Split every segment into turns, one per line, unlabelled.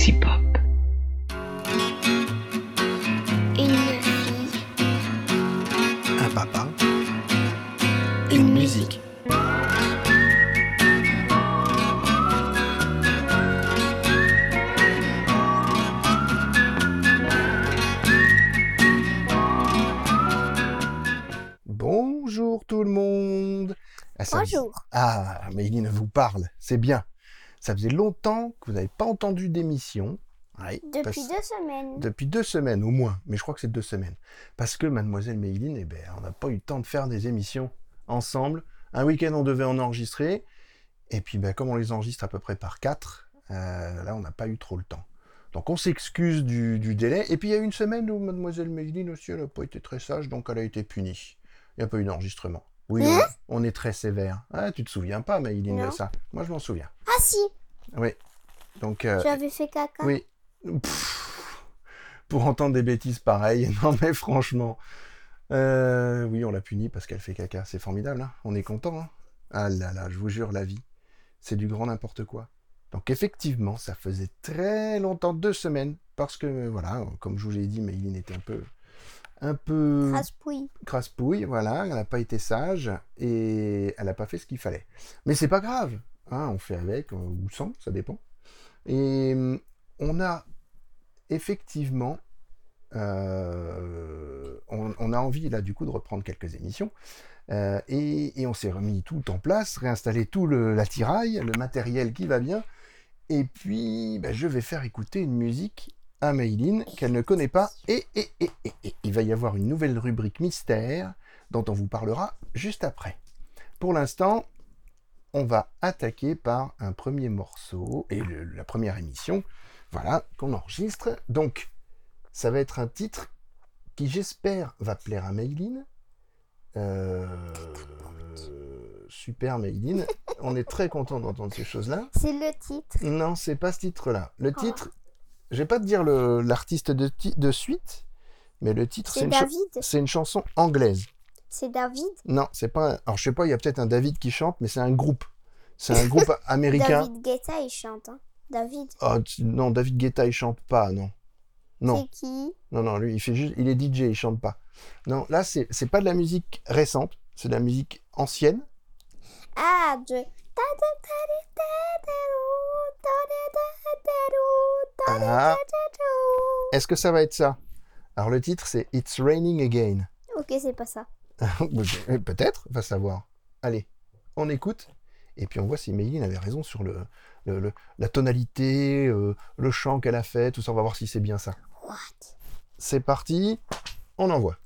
Sexy Pop.
Une fille,
Un papa.
Une musique.
Bonjour tout le monde. Ah, ça-
bonjour.
Ah, Méline vous parle, c'est bien. Ça faisait longtemps que vous n'avez pas entendu d'émission. Ouais,
Depuis
parce-
deux semaines.
Depuis deux semaines au moins, mais je crois que c'est deux semaines. Parce que mademoiselle Méline, eh ben, on n'a pas eu le temps de faire des émissions ensemble. Un week-end, on devait en enregistrer. Et puis, ben, comme on les enregistre à peu près par quatre, euh, là, on n'a pas eu trop le temps. Donc, on s'excuse du, du délai. Et puis, il y a une semaine où mademoiselle Méline aussi, elle n'a pas été très sage, donc elle a été punie. Il n'y a pas eu d'enregistrement. Oui,
Hein
on, on est très sévère. Ah, tu te souviens pas, Méline, de ça Moi, je m'en souviens.
Ah si,
Oui. Donc, euh,
j'avais fait caca.
oui. Pff, pour entendre des bêtises pareilles, non mais franchement. Euh, oui, on l'a punie parce qu'elle fait caca. C'est formidable, hein on est content. Hein ah là là, je vous jure, la vie, c'est du grand n'importe quoi. Donc effectivement, ça faisait très longtemps, deux semaines, parce que voilà, comme je vous l'ai dit, Méline était un peu, un peu
Raspouille.
crasse-pouille, voilà, elle n'a pas été sage et elle n'a pas fait ce qu'il fallait. Mais c'est pas grave, hein, on fait avec euh, ou sans, ça dépend. Et hum, on a effectivement, euh, on, on a envie là du coup de reprendre quelques émissions. euh, et, et on s'est remis tout en place, réinstallé tout le, l'attirail, le matériel qui va bien. Et puis, ben, je vais faire écouter une musique à Mayline qu'elle ne connaît pas. Et, et, et, et, et il va y avoir une nouvelle rubrique mystère dont on vous parlera juste après. Pour l'instant, on va attaquer par un premier morceau et le- la première émission, voilà, qu'on enregistre. Donc, ça va être un titre qui, j'espère, va plaire à Mayline. Euh, super Mayline, on est très content d'entendre ces choses-là.
C'est le titre.
Non, c'est pas ce titre-là. Le
Oh.
titre, je vais pas te dire l'artiste de, suite, mais le titre, c'est une, cha- chanson anglaise.
C'est David.
Non, c'est pas. un- Alors, je sais pas, il y a peut-être un David qui chante, mais c'est un groupe. C'est un groupe américain.
David Guetta, il chante. hein. David.
Oh, non, David Guetta, il chante pas, non. Non,
C'est qui
non, non, lui, il fait juste. Il est DJ, il chante pas. Non, là, c'est pas de la musique récente, c'est de la musique ancienne.
Ah, de...
Est-ce que ça va être ça Alors, le titre, c'est It's Raining Again.
Ok, c'est pas ça.
Peut-être, va savoir. Allez, on écoute. Et puis on voit si Méline avait raison sur la tonalité, le chant qu'elle a fait, tout ça. On va voir si c'est bien ça. C'est parti, on envoie.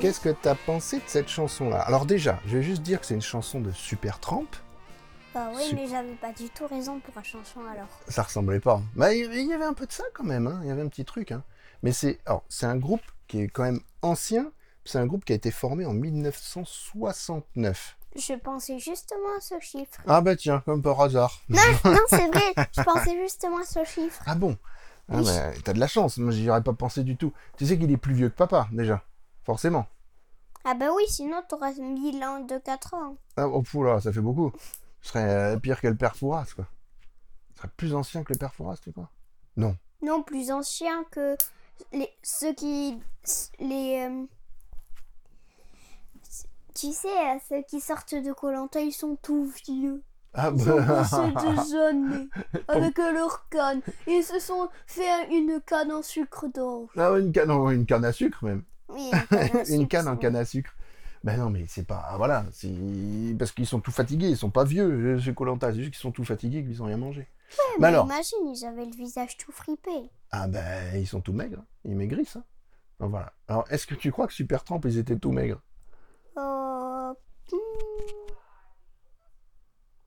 Qu'est-ce que t'as pensé de cette chanson-là? Alors déjà, je vais juste dire que c'est une chanson de Super Tramp.
Bah oui,
Sup-
mais j'avais pas du tout raison pour la chanson alors.
Ça ressemblait pas. hein. Bah, il y avait un peu de ça quand même. hein. Il y avait un petit truc. hein. Mais c'est un groupe qui est quand même ancien. C'est un groupe qui a été formé en 1969.
Je pensais justement à ce chiffre.
Ah bah tiens, comme par hasard.
Non, non, c'est vrai, je pensais justement à ce chiffre.
Ah bon Ah
Oui.
bah, T'as de la chance. Moi, j'y aurais pas pensé du tout. Tu sais qu'il est plus vieux que papa déjà. Forcément.
Ah bah oui, sinon t'aurais 1000 ans de 4 ans.
Ah, oh, là, ça fait beaucoup. Ce serait euh, pire que le père Fouras, quoi. Ce serait plus ancien que le père Fouras, tu crois? Non.
Non, plus ancien que les, ceux qui... Les... euh, tu sais, euh, ceux qui sortent de Colanta, ils sont tout vieux.
Ah
Ils ont
bah...
passé des années avec leur canne. Ils se sont fait une canne en sucre d'or.
Ah, une canne, une canne à sucre même.
Oui, une canne, à
une
sucre,
canne en canne à sucre. Ben non, mais c'est pas. Voilà, c'est parce qu'ils sont tout fatigués. Ils sont pas vieux, chez Colanta. C'est juste qu'ils sont tout fatigués, qu'ils ont rien mangé.
Ouais,
Mais
mais
alors
imagine, ils avaient le visage tout fripé.
Ah ben, ils sont tout maigres. hein. Ils maigrissent. hein. Donc, voilà. Alors, est-ce que tu crois que Super Tramp, ils étaient tout maigres?
Euh...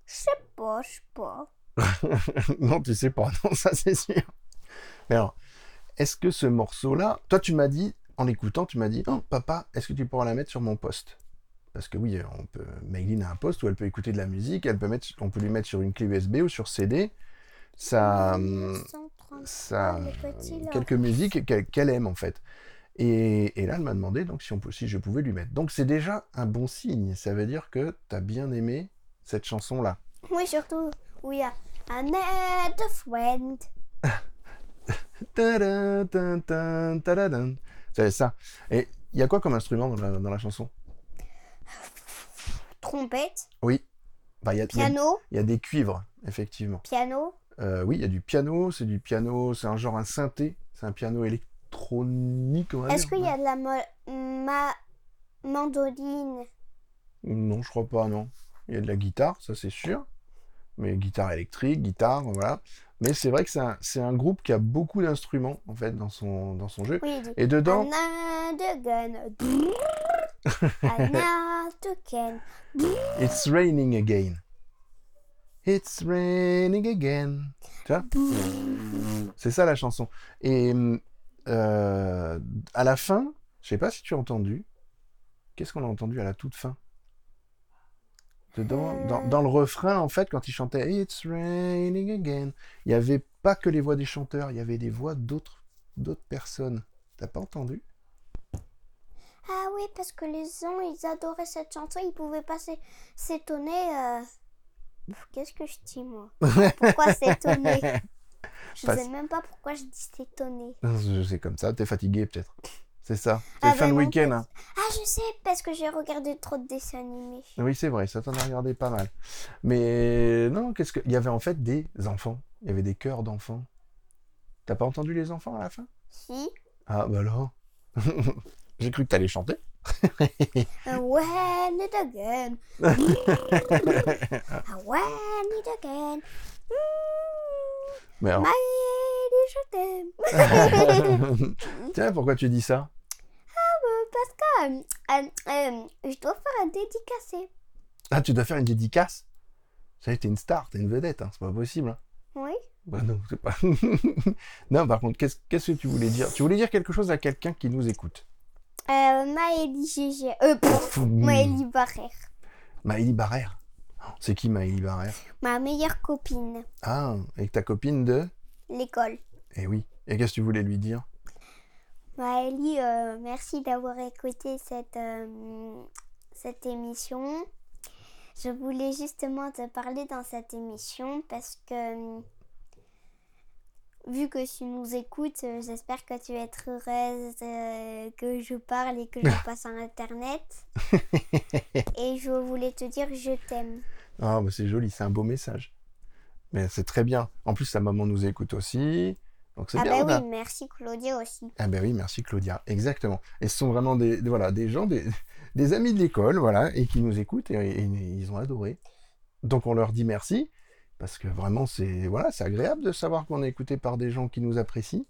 Je sais pas, je sais pas.
Non, tu sais pas. Non, ça c'est sûr. Mais alors, est-ce que ce morceau-là, toi, tu m'as dit, en l'écoutant, tu m'as dit, oh, papa, est-ce que tu pourras la mettre sur mon poste? Parce que oui, on peut. Mayline a un poste où elle peut écouter de la musique. Elle peut mettre, on peut lui mettre sur une clé USB ou sur CD. Ça. hum,
133,
ça
là.
quelques musiques qu'elle aime en fait. Et, et là, elle m'a demandé donc si, on si je pouvais lui mettre. Donc c'est déjà un bon signe. Ça veut dire que tu as bien aimé cette chanson-là.
Oui, surtout, où il y a Another friend.
C'est ça. Et il y a quoi comme instrument dans la, dans la chanson?
Trompette,
Oui. Bah, il y, a,
piano,
il y a des cuivres, effectivement.
piano.
Euh, oui, il y a du piano. C'est du piano. C'est un genre un synthé. C'est un piano électronique.
Est-ce qu'il y a de la ma mandoline?
Non, je crois pas, non. Il y a de la guitare, ça c'est sûr. Mais guitare électrique, guitare, voilà. Mais c'est vrai que c'est un, c'est un groupe qui a beaucoup d'instruments, en fait, dans son, dans son jeu.
Oui,
Et dedans. It's raining again. It's raining again. Tu vois? C'est ça la chanson. Et euh, à la fin, je sais pas si tu as entendu. Qu'est-ce qu'on a entendu à la toute fin? Dedans, dans, dans le refrain, en fait, quand il chantait It's raining again, il n'y avait pas que les voix des chanteurs, il y avait des voix d'autres d'autres personnes. T'as pas entendu?
Ah oui, parce que les gens, ils adoraient cette chanson, ils pouvaient pas s'é- s'étonner. euh, Qu'est-ce que je dis, moi? Pourquoi s'étonner? Je
Parce-
sais même pas pourquoi je dis s'étonner.
C'est comme ça, t'es fatigué peut-être. C'est ça. C'est
Ah
fin
ben
de week-end. hein.
Ah, je sais, parce que j'ai regardé trop de dessins animés.
Oui, c'est vrai, ça t'en a regardé pas mal. Mais non, qu'est-ce que. Il y avait en fait des enfants. Il y avait des chœurs d'enfants. T'as pas entendu les enfants à la fin?
Si
Ah, bah alors? J'ai cru que t'allais chanter.
When it again. When it again.
Mais alors.
My lady, je t'aime.
Tiens, pourquoi tu dis ça?
Euh, euh, euh, je dois faire un dédicacé.
Ah, tu dois faire une dédicace? Ça y est, t'es une star, t'es une vedette, hein, c'est pas possible. hein.
Oui.
Bah non, c'est pas. non, par contre, qu'est-ce qu'est-ce que tu voulais dire? Tu voulais dire quelque chose à quelqu'un qui nous écoute?
Euh, Maëlie GG. Euh, pff, Maëlie Barrère.
Maëlie Barrère? C'est qui Maëlie Barrère?
Ma meilleure copine.
Ah, avec ta copine de?
L'école.
Eh oui. Et qu'est-ce que tu voulais lui dire?
Maëlie, euh, merci d'avoir écouté cette, euh, cette émission. Je voulais justement te parler dans cette émission parce que, euh, vu que tu nous écoutes, euh, j'espère que tu vas être heureuse euh, que je parle et que je passe en Internet. et je voulais te dire je t'aime.
Ah, bah c'est joli, c'est un beau message. Mais c'est très bien. En plus, sa maman nous écoute aussi. Donc c'est
Ah
bien.
bah
a-
oui, merci Claudia aussi.
Ah ben oui, merci Claudia, exactement. Et ce sont vraiment des, des- voilà, des gens, des, des amis de l'école, voilà, et qui nous écoutent et, et ils ont adoré. Donc on leur dit merci, parce que vraiment c'est voilà, c'est agréable de savoir qu'on est écouté par des gens qui nous apprécient.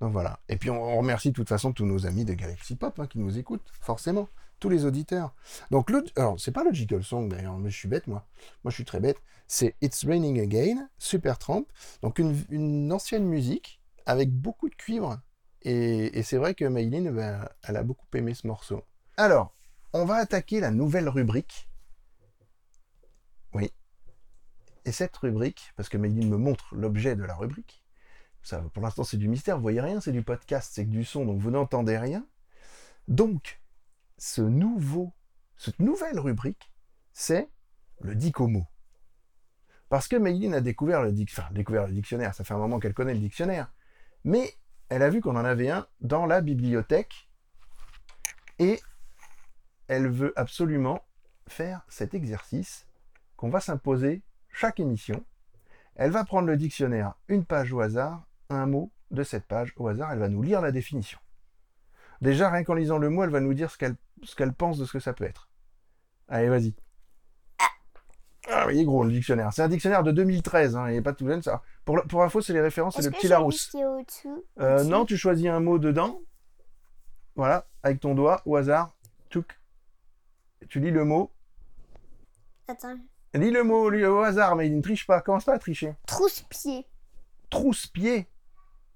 Donc voilà. Et puis on, on remercie de toute façon tous nos amis de Galaxy Pop hein, qui nous écoutent, forcément. Tous les auditeurs. Donc, le, alors, c'est pas le Jiggle Song d'ailleurs, mais je suis bête moi. Moi, je suis très bête. C'est It's Raining Again, Supertramp. Donc, une, une ancienne musique avec beaucoup de cuivre. Et, c'est vrai que Maïline, ben, elle a beaucoup aimé ce morceau. Alors, on va attaquer la nouvelle rubrique. Oui. Et cette rubrique, parce que Maïline me montre l'objet de la rubrique, ça, pour l'instant, c'est du mystère. Vous voyez rien, c'est du podcast, c'est du son, donc vous n'entendez rien. Donc, ce nouveau, cette nouvelle rubrique, c'est le dicomo. Parce que Maïline a découvert le, découvert le dictionnaire, ça fait un moment qu'elle connaît le dictionnaire, mais elle a vu qu'on en avait un dans la bibliothèque et elle veut absolument faire cet exercice qu'on va s'imposer chaque émission. Elle va prendre le dictionnaire, une page au hasard, un mot de cette page au hasard, elle va nous lire la définition. Déjà, rien qu'en lisant le mot, elle va nous dire ce qu'elle pense de ce que ça peut être. Allez, vas-y. Ah, il est gros le dictionnaire. C'est un dictionnaire de 2013, hein, il n'est pas tout jeune ça. Pour, pour info, c'est les références, c'est le petit Larousse. Euh, non, tu choisis un mot dedans. Voilà, avec ton doigt, au hasard. Tchouk. Tu lis le mot.
Attends.
Lis le mot lis au hasard, mais il ne triche pas. Commence pas à tricher.
Trousse-pied.
Trousse-pied?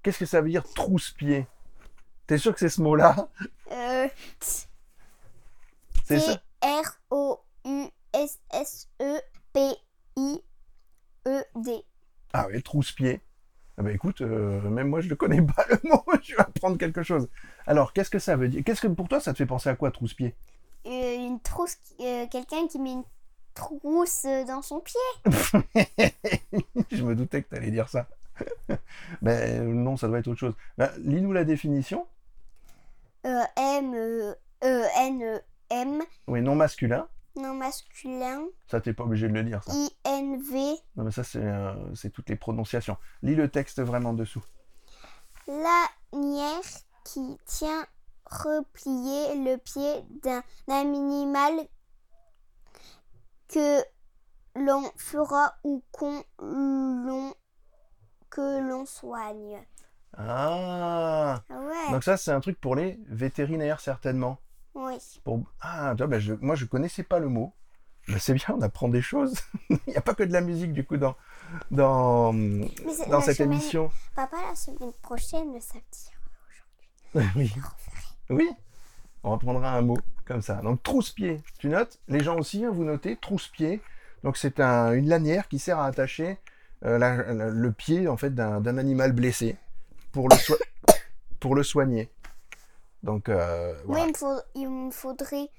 Qu'est-ce que ça veut dire trousse-pied? T'es sûr que c'est ce mot-là?
Euh,
C'est ça?
T-R-O-U-S-S-E-P-I-E-D.
Ah oui, trousse-pied. Ah bah écoute, euh, même moi je ne connais pas le mot, je vais apprendre quelque chose. Alors, qu'est-ce que ça veut dire? Qu'est-ce que pour toi ça te fait penser à quoi, trousse-pied?
Euh, une trousse, euh, quelqu'un qui met une trousse dans son pied.
Je me doutais que tu allais dire ça. ben non, ça doit être autre chose. Ben, Lis-nous la définition.
M, E, N, E, M,
Oui, non masculin.
Non masculin.
Ça, t'es pas obligé de le dire, ça.
I, N, V.
Non, mais ça, c'est euh, c'est toutes les prononciations. Lis le texte vraiment dessous.
Lanière qui tient replié le pied d'un animal que l'on fera ou qu'on l'on que l'on soigne.
Ah
Ah ouais,
Donc ça, c'est un truc pour les vétérinaires, certainement.
Oui.
Pour... Ah, ben, je... moi, je connaissais pas le mot. Ben, c'est bien, on apprend des choses. Il n'y a pas que de la musique, du coup, dans, dans, dans cette
semaine-
émission.
Papa, la semaine prochaine, le samedi.
oui. Oui. On reprendra un mot comme ça. Donc, trousse-pied. Tu notes? Les gens aussi, hein, vous notez? Trousse-pied. Donc, c'est un- une lanière qui sert à attacher euh, la- la- le pied, en fait, d'un animal blessé pour le, soi- pour le soigner. Donc, euh,
Moi, il me, faut- il me faudrait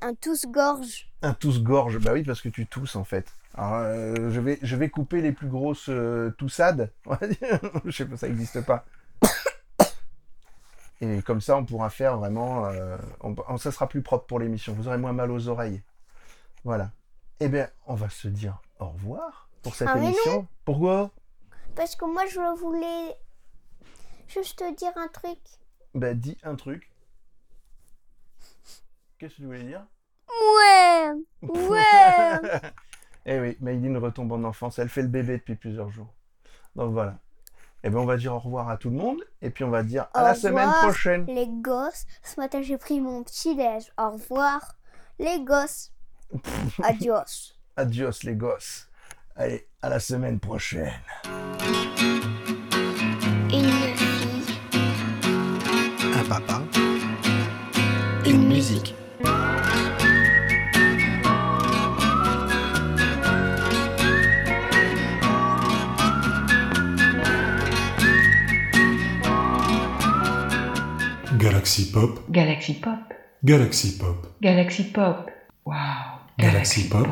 un tous-gorge.
Un tousse-gorge, bah oui, parce que tu tousses en fait. Alors, euh, je, vais, je vais couper les plus grosses euh, toussades, je sais pas, ça n'existe pas. Et comme ça, on pourra faire vraiment. on- on- ça sera plus propre pour l'émission. Vous aurez moins mal aux oreilles. Voilà. Eh bien, on va se dire au revoir pour cette
Ah,
émission. Pourquoi?
Parce que moi, je voulais juste te dire un truc.
Bah, dis un truc. Qu'est-ce que tu voulais dire
Ouais Ouais
Eh oui, Maïline retombe en enfance. Elle fait le bébé depuis plusieurs jours. Donc voilà. Eh bien, on va dire au revoir à tout le monde. Et puis, on va dire à
Au
la semaine prochaine.
Les gosses, ce matin, j'ai pris mon petit-déj. Au revoir, les gosses. Adios.
Adios, les gosses. Allez, à la semaine prochaine.
Une musique.
Galaxy Pop,
Galaxy Pop.
Galaxy Pop,
Galaxy Pop. Wow.
Galaxy Pop.